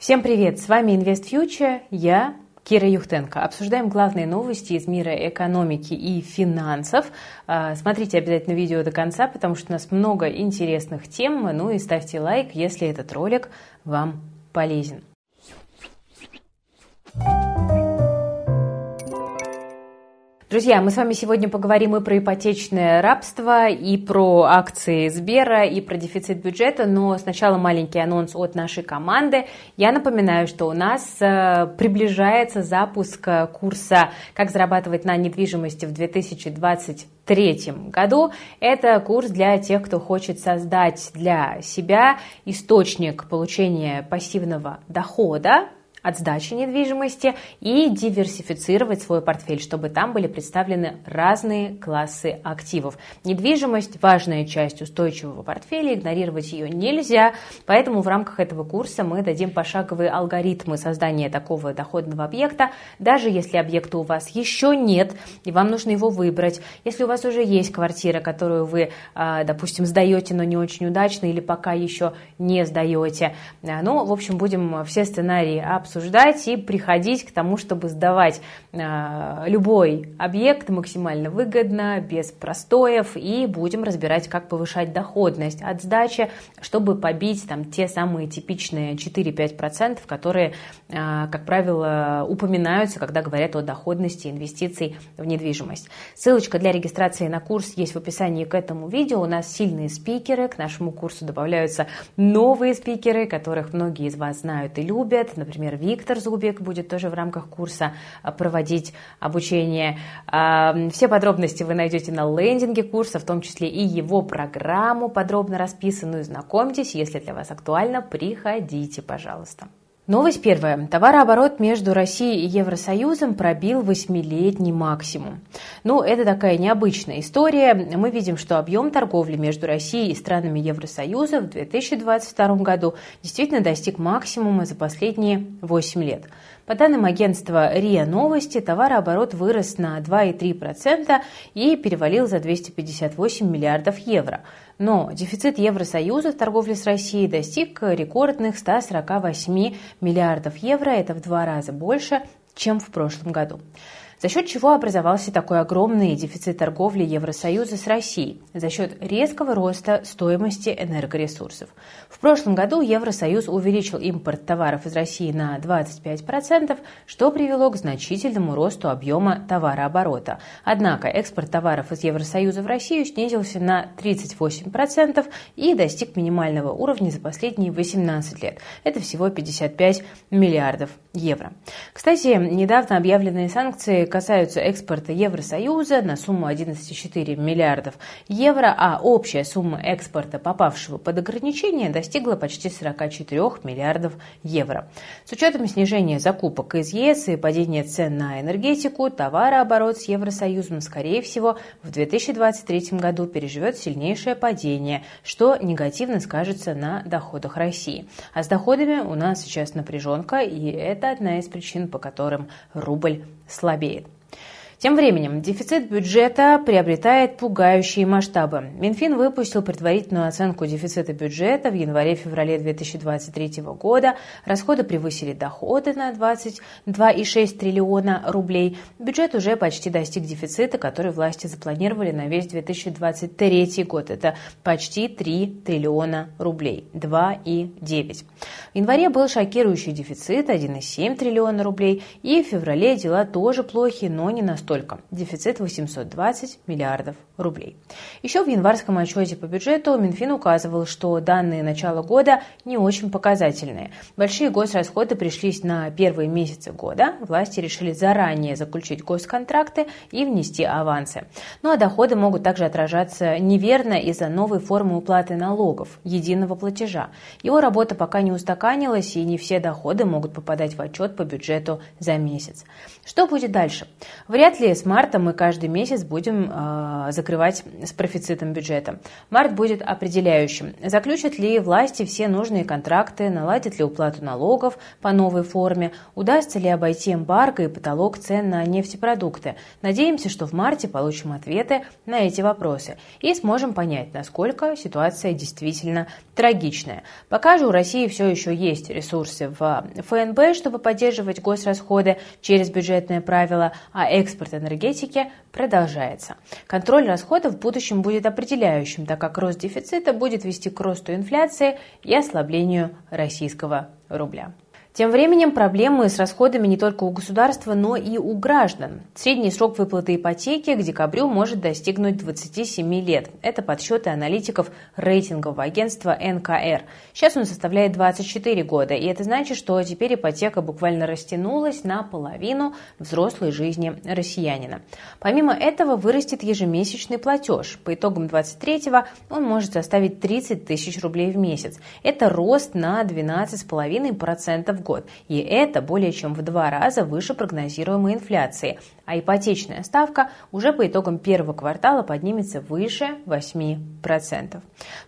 Всем привет! С вами Invest Future, я Кира Юхтенко. Обсуждаем главные новости из мира экономики и финансов. А, смотрите обязательно видео до конца, потому что у нас много интересных тем. Ну и ставьте лайк, если этот ролик вам полезен. Друзья, мы с вами сегодня поговорим и про ипотечное рабство, и про акции Сбера, и про дефицит бюджета, но сначала маленький анонс от нашей команды. Я напоминаю, что у нас э, приближается запуск курса «Как зарабатывать на недвижимости в 2023 году». Это курс для тех, кто хочет создать для себя источник получения пассивного дохода, от сдачи недвижимости и диверсифицировать свой портфель, чтобы там были представлены разные классы активов. Недвижимость – важная часть устойчивого портфеля, игнорировать ее нельзя, поэтому в рамках этого курса мы дадим пошаговые алгоритмы создания такого доходного объекта, даже если объекта у вас еще нет, и вам нужно его выбрать. Если у вас уже есть квартира, которую вы, а, допустим, сдаете, но не очень удачно, или пока еще не сдаете, а, ну, в общем, будем все сценарии обсуждать обсуждать и приходить к тому, чтобы сдавать э, любой объект максимально выгодно, без простоев, и будем разбирать, как повышать доходность от сдачи, чтобы побить там те самые типичные 4-5%, которые, э, как правило, упоминаются, когда говорят о доходности инвестиций в недвижимость. Ссылочка для регистрации на курс есть в описании к этому видео. У нас сильные спикеры, к нашему курсу добавляются новые спикеры, которых многие из вас знают и любят, например, Виктор Зубик будет тоже в рамках курса а, проводить обучение. А, все подробности вы найдете на лендинге курса, в том числе и его программу подробно расписанную. Знакомьтесь, если для вас актуально, приходите, пожалуйста. Новость первая. Товарооборот между Россией и Евросоюзом пробил восьмилетний максимум. Ну, это такая необычная история. Мы видим, что объем торговли между Россией и странами Евросоюза в 2022 году действительно достиг максимума за последние 8 лет. По данным агентства РИА Новости, товарооборот вырос на 2,3% и перевалил за 258 миллиардов евро. Но дефицит Евросоюза в торговле с Россией достиг рекордных 148 миллиардов евро. Это в два раза больше, чем в прошлом году за счет чего образовался такой огромный дефицит торговли Евросоюза с Россией за счет резкого роста стоимости энергоресурсов. В прошлом году Евросоюз увеличил импорт товаров из России на 25%, что привело к значительному росту объема товарооборота. Однако экспорт товаров из Евросоюза в Россию снизился на 38% и достиг минимального уровня за последние 18 лет. Это всего 55 миллиардов евро. Кстати, недавно объявленные санкции касаются экспорта Евросоюза на сумму 11,4 миллиардов евро, а общая сумма экспорта, попавшего под ограничение, достигла почти 44 миллиардов евро. С учетом снижения закупок из ЕС и падения цен на энергетику, товарооборот с Евросоюзом, скорее всего, в 2023 году переживет сильнейшее падение, что негативно скажется на доходах России. А с доходами у нас сейчас напряженка, и это одна из причин, по которым рубль слабеет. Тем временем дефицит бюджета приобретает пугающие масштабы. Минфин выпустил предварительную оценку дефицита бюджета в январе-феврале 2023 года. Расходы превысили доходы на 22,6 триллиона рублей. Бюджет уже почти достиг дефицита, который власти запланировали на весь 2023 год. Это почти 3 триллиона рублей. 2,9. В январе был шокирующий дефицит 1,7 триллиона рублей. И в феврале дела тоже плохи, но не настолько столько – дефицит 820 миллиардов рублей. Еще в январском отчете по бюджету Минфин указывал, что данные начала года не очень показательные. Большие госрасходы пришлись на первые месяцы года. Власти решили заранее заключить госконтракты и внести авансы. Ну а доходы могут также отражаться неверно из-за новой формы уплаты налогов – единого платежа. Его работа пока не устаканилась, и не все доходы могут попадать в отчет по бюджету за месяц. Что будет дальше? Вряд Ли с марта мы каждый месяц будем э, закрывать с профицитом бюджета. Март будет определяющим. Заключат ли власти все нужные контракты, наладят ли уплату налогов по новой форме, удастся ли обойти эмбарго и потолок цен на нефтепродукты. Надеемся, что в марте получим ответы на эти вопросы и сможем понять, насколько ситуация действительно трагичная. Пока же у России все еще есть ресурсы в ФНБ, чтобы поддерживать госрасходы через бюджетные правила, а экспорт энергетики продолжается. Контроль расходов в будущем будет определяющим, так как рост дефицита будет вести к росту инфляции и ослаблению российского рубля. Тем временем проблемы с расходами не только у государства, но и у граждан. Средний срок выплаты ипотеки к декабрю может достигнуть 27 лет. Это подсчеты аналитиков рейтингового агентства НКР. Сейчас он составляет 24 года, и это значит, что теперь ипотека буквально растянулась на половину взрослой жизни россиянина. Помимо этого вырастет ежемесячный платеж. По итогам 23-го он может составить 30 тысяч рублей в месяц. Это рост на 12,5% год. И это более чем в два раза выше прогнозируемой инфляции. А ипотечная ставка уже по итогам первого квартала поднимется выше 8%.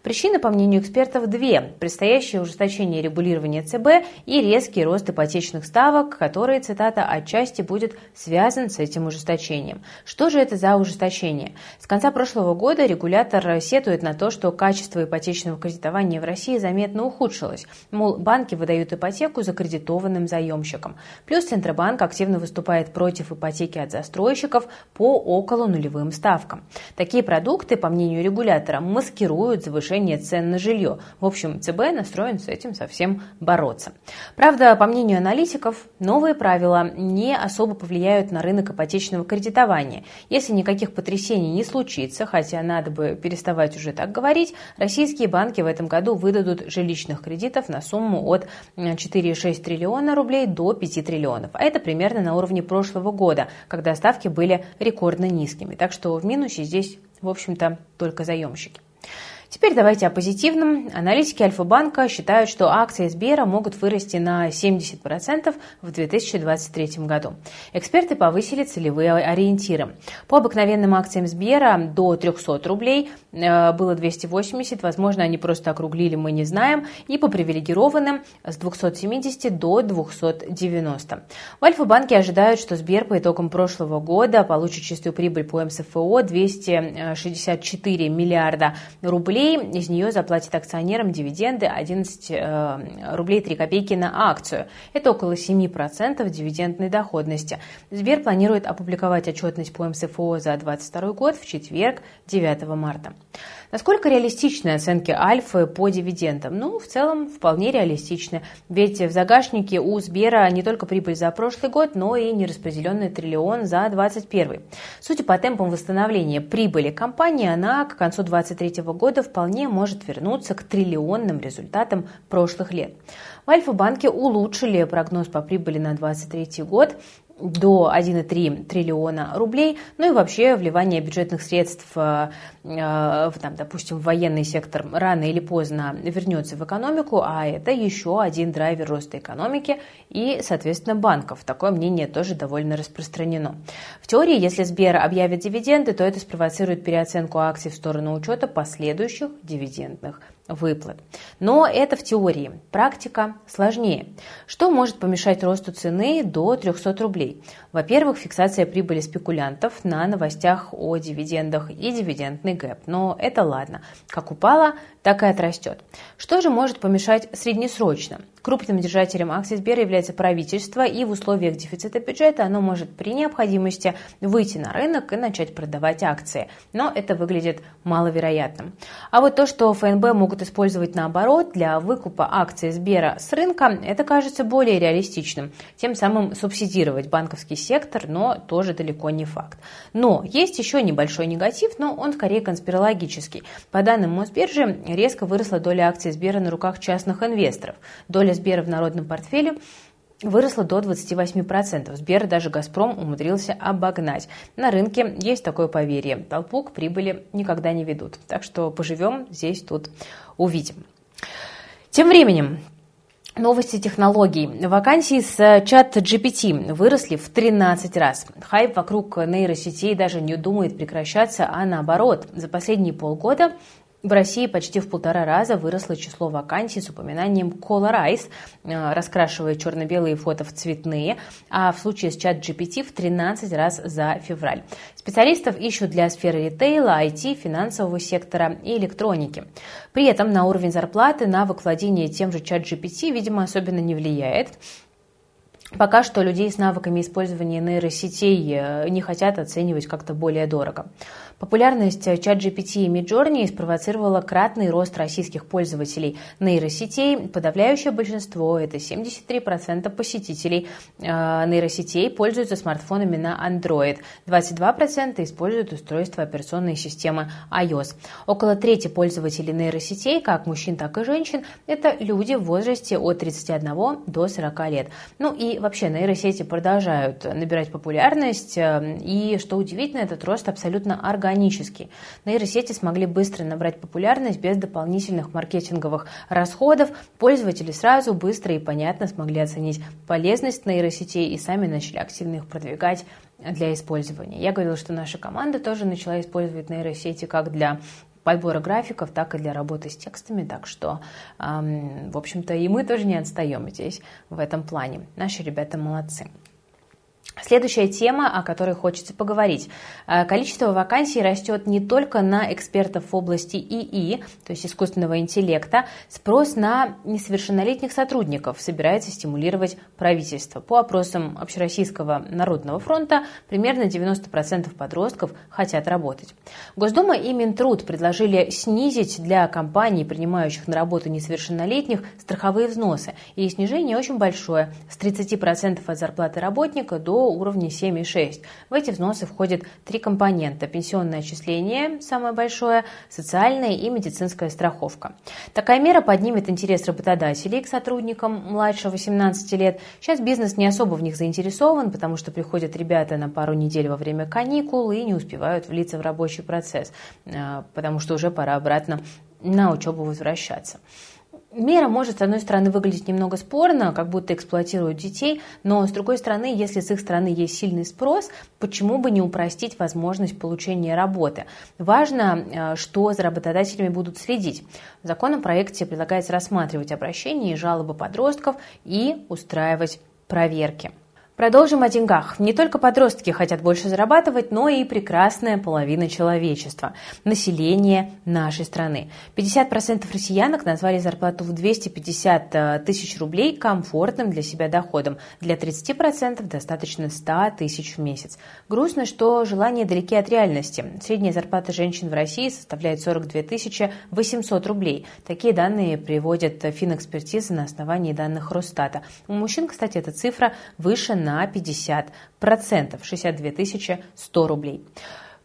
Причины, по мнению экспертов, две. Предстоящее ужесточение регулирования ЦБ и резкий рост ипотечных ставок, который, цитата, отчасти будет связан с этим ужесточением. Что же это за ужесточение? С конца прошлого года регулятор сетует на то, что качество ипотечного кредитования в России заметно ухудшилось. Мол, банки выдают ипотеку за аккредитованным заемщикам. Плюс Центробанк активно выступает против ипотеки от застройщиков по около нулевым ставкам. Такие продукты, по мнению регулятора, маскируют завышение цен на жилье. В общем, ЦБ настроен с этим совсем бороться. Правда, по мнению аналитиков, новые правила не особо повлияют на рынок ипотечного кредитования. Если никаких потрясений не случится, хотя надо бы переставать уже так говорить, российские банки в этом году выдадут жилищных кредитов на сумму от 4,6 6 триллиона рублей до 5 триллионов. А это примерно на уровне прошлого года, когда ставки были рекордно низкими. Так что в минусе здесь, в общем-то, только заемщики. Теперь давайте о позитивном. Аналитики Альфа-банка считают, что акции Сбера могут вырасти на 70% в 2023 году. Эксперты повысили целевые ориентиры. По обыкновенным акциям Сбера до 300 рублей э, было 280, возможно, они просто округлили, мы не знаем, и по привилегированным с 270 до 290. В Альфа-банке ожидают, что Сбер по итогам прошлого года получит чистую прибыль по МСФО 264 миллиарда рублей рублей, из нее заплатит акционерам дивиденды 11 э, рублей 3 копейки на акцию. Это около 7% дивидендной доходности. Сбер планирует опубликовать отчетность по МСФО за 2022 год в четверг, 9 марта. Насколько реалистичны оценки Альфы по дивидендам? Ну, в целом, вполне реалистичны. Ведь в загашнике у Сбера не только прибыль за прошлый год, но и нераспределенный триллион за 2021. Судя по темпам восстановления прибыли компании, она к концу 2023 года вполне может вернуться к триллионным результатам прошлых лет. В Альфа-банке улучшили прогноз по прибыли на 2023 год до 1,3 триллиона рублей, ну и вообще вливание бюджетных средств, э, в, там, допустим, в военный сектор рано или поздно вернется в экономику, а это еще один драйвер роста экономики и, соответственно, банков. Такое мнение тоже довольно распространено. В теории, если Сбер объявит дивиденды, то это спровоцирует переоценку акций в сторону учета последующих дивидендных выплат. Но это в теории. Практика сложнее. Что может помешать росту цены до 300 рублей? Во-первых, фиксация прибыли спекулянтов на новостях о дивидендах и дивидендный гэп. Но это ладно. Как упала, так и отрастет. Что же может помешать среднесрочно? Крупным держателем акций Сбера является правительство, и в условиях дефицита бюджета оно может при необходимости выйти на рынок и начать продавать акции. Но это выглядит маловероятным. А вот то, что ФНБ могут использовать наоборот для выкупа акций Сбера с рынка, это кажется более реалистичным. Тем самым субсидировать банковский сектор, но тоже далеко не факт. Но есть еще небольшой негатив, но он скорее конспирологический. По данным Мосбиржи, резко выросла доля акций Сбера на руках частных инвесторов. Доля доля Сбера в народном портфеле выросла до 28%. Сбер даже «Газпром» умудрился обогнать. На рынке есть такое поверье. Толпу к прибыли никогда не ведут. Так что поживем здесь, тут увидим. Тем временем, Новости технологий. Вакансии с чат GPT выросли в 13 раз. Хайп вокруг нейросетей даже не думает прекращаться, а наоборот. За последние полгода в России почти в полтора раза выросло число вакансий с упоминанием Colorize, э, раскрашивая черно-белые фото в цветные, а в случае с чат GPT в 13 раз за февраль. Специалистов ищут для сферы ритейла, IT, финансового сектора и электроники. При этом на уровень зарплаты навык владения тем же чат GPT, видимо, особенно не влияет. Пока что людей с навыками использования нейросетей э, не хотят оценивать как-то более дорого. Популярность ChatGPT и Midjourney спровоцировала кратный рост российских пользователей нейросетей. Подавляющее большинство, это 73% посетителей э, нейросетей, пользуются смартфонами на Android. 22% используют устройство операционной системы iOS. Около трети пользователей нейросетей, как мужчин, так и женщин, это люди в возрасте от 31 до 40 лет. Ну и вообще нейросети продолжают набирать популярность. Э, и, что удивительно, этот рост абсолютно организованный органически. Нейросети смогли быстро набрать популярность без дополнительных маркетинговых расходов. Пользователи сразу, быстро и понятно смогли оценить полезность нейросетей и сами начали активно их продвигать для использования. Я говорила, что наша команда тоже начала использовать нейросети как для подбора графиков, так и для работы с текстами, так что, эм, в общем-то, и мы тоже не отстаем здесь в этом плане. Наши ребята молодцы. Следующая тема, о которой хочется поговорить. Э, количество вакансий растет не только на экспертов в области ИИ, то есть искусственного интеллекта. Спрос на несовершеннолетних сотрудников собирается стимулировать правительство. По опросам Общероссийского народного фронта примерно 90% подростков хотят работать. Госдума и Минтруд предложили снизить для компаний, принимающих на работу несовершеннолетних, страховые взносы. И снижение очень большое – с 30% от зарплаты работника до уровня 7,6. В эти взносы входят три компонента. Пенсионное отчисление, самое большое, социальная и медицинская страховка. Такая мера поднимет интерес работодателей к сотрудникам младше 18 лет. Сейчас бизнес не особо в них заинтересован, потому что приходят ребята на пару недель во время каникул и не успевают влиться в рабочий процесс, э, потому что уже пора обратно на учебу возвращаться. Мера может, с одной стороны, выглядеть немного спорно, как будто эксплуатируют детей, но, с другой стороны, если с их стороны есть сильный спрос, почему бы не упростить возможность получения работы? Важно, э, что за работодателями будут следить. В законопроекте предлагается рассматривать обращения и жалобы подростков и устраивать проверки. Продолжим о деньгах. Не только подростки хотят больше зарабатывать, но и прекрасная половина человечества – население нашей страны. 50% россиянок назвали зарплату в 250 э, тысяч рублей комфортным для себя доходом. Для 30% достаточно 100 тысяч в месяц. Грустно, что желания далеки от реальности. Средняя зарплата женщин в России составляет 42 800 рублей. Такие данные приводят финэкспертизы на основании данных Росстата. У мужчин, кстати, эта цифра выше на 50%, 62 100 рублей.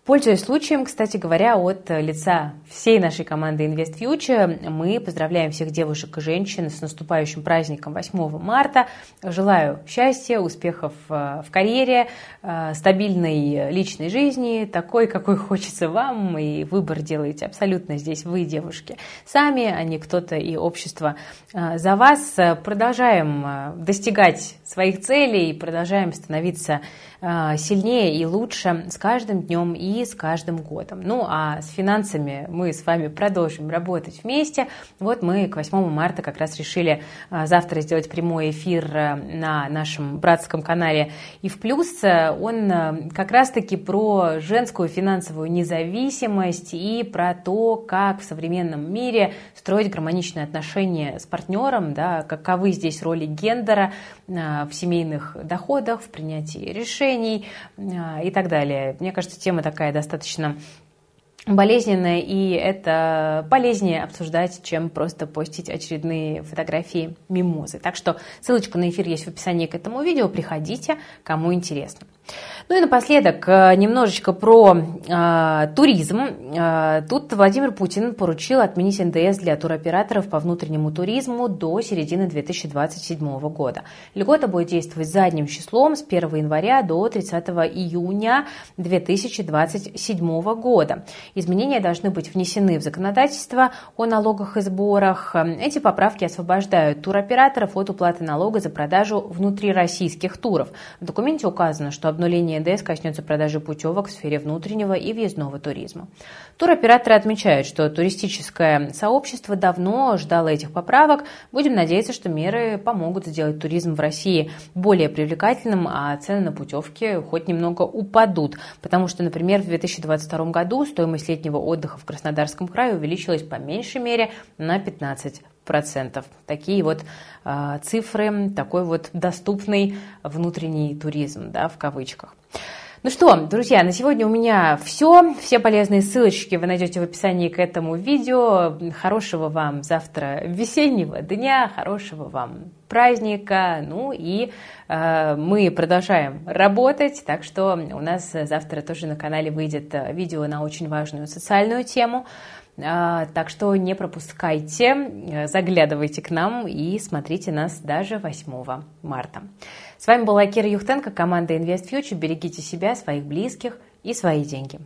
Пользуясь случаем, кстати говоря, от лица всей нашей команды Invest Future, мы поздравляем всех девушек и женщин с наступающим праздником 8 марта. Желаю счастья, успехов э, в карьере, э, стабильной личной жизни, такой, какой хочется вам, и выбор делаете абсолютно здесь вы, девушки, сами, а не кто-то и общество э, за вас. Продолжаем достигать своих целей, продолжаем становиться сильнее и лучше с каждым днем и с каждым годом. Ну а с финансами мы с вами продолжим работать вместе. Вот мы к 8 марта как раз решили а, завтра сделать прямой эфир э, на нашем братском канале и в плюс. Он э, как раз-таки про женскую финансовую независимость и про то, как в современном мире строить гармоничные отношения с партнером, да, каковы здесь роли гендера э, в семейных доходах, в принятии решений и так далее. Мне кажется, тема такая такая достаточно болезненная, и это полезнее обсуждать, чем просто постить очередные фотографии мимозы. Так что ссылочка на эфир есть в описании к этому видео, приходите, кому интересно. Ну и напоследок э, немножечко про э, туризм. Э, тут Владимир Путин поручил отменить НДС для туроператоров по внутреннему туризму до середины 2027 года. Льгота будет действовать задним числом с 1 января до 30 июня 2027 года. Изменения должны быть внесены в законодательство о налогах и сборах. Эти поправки освобождают туроператоров от уплаты налога за продажу внутрироссийских туров. В документе указано, что обнуление НДС коснется продажи путевок в сфере внутреннего и въездного туризма. Туроператоры отмечают, что туристическое сообщество давно ждало этих поправок. Будем надеяться, что меры помогут сделать туризм в России более привлекательным, а цены на путевки хоть немного упадут. Потому что, например, в 2022 году стоимость летнего отдыха в Краснодарском крае увеличилась по меньшей мере на 15 процентов. Такие вот э, цифры, такой вот доступный внутренний туризм, да, в кавычках. Ну что, друзья, на сегодня у меня все. Все полезные ссылочки вы найдете в описании к этому видео. Хорошего вам завтра весеннего дня, хорошего вам праздника. Ну и э, мы продолжаем работать, так что у нас завтра тоже на канале выйдет видео на очень важную социальную тему. А, так что не пропускайте, э, заглядывайте к нам и смотрите нас даже 8 марта. С вами была Кира Юхтенко, команда Invest Future. Берегите себя, своих близких и свои деньги.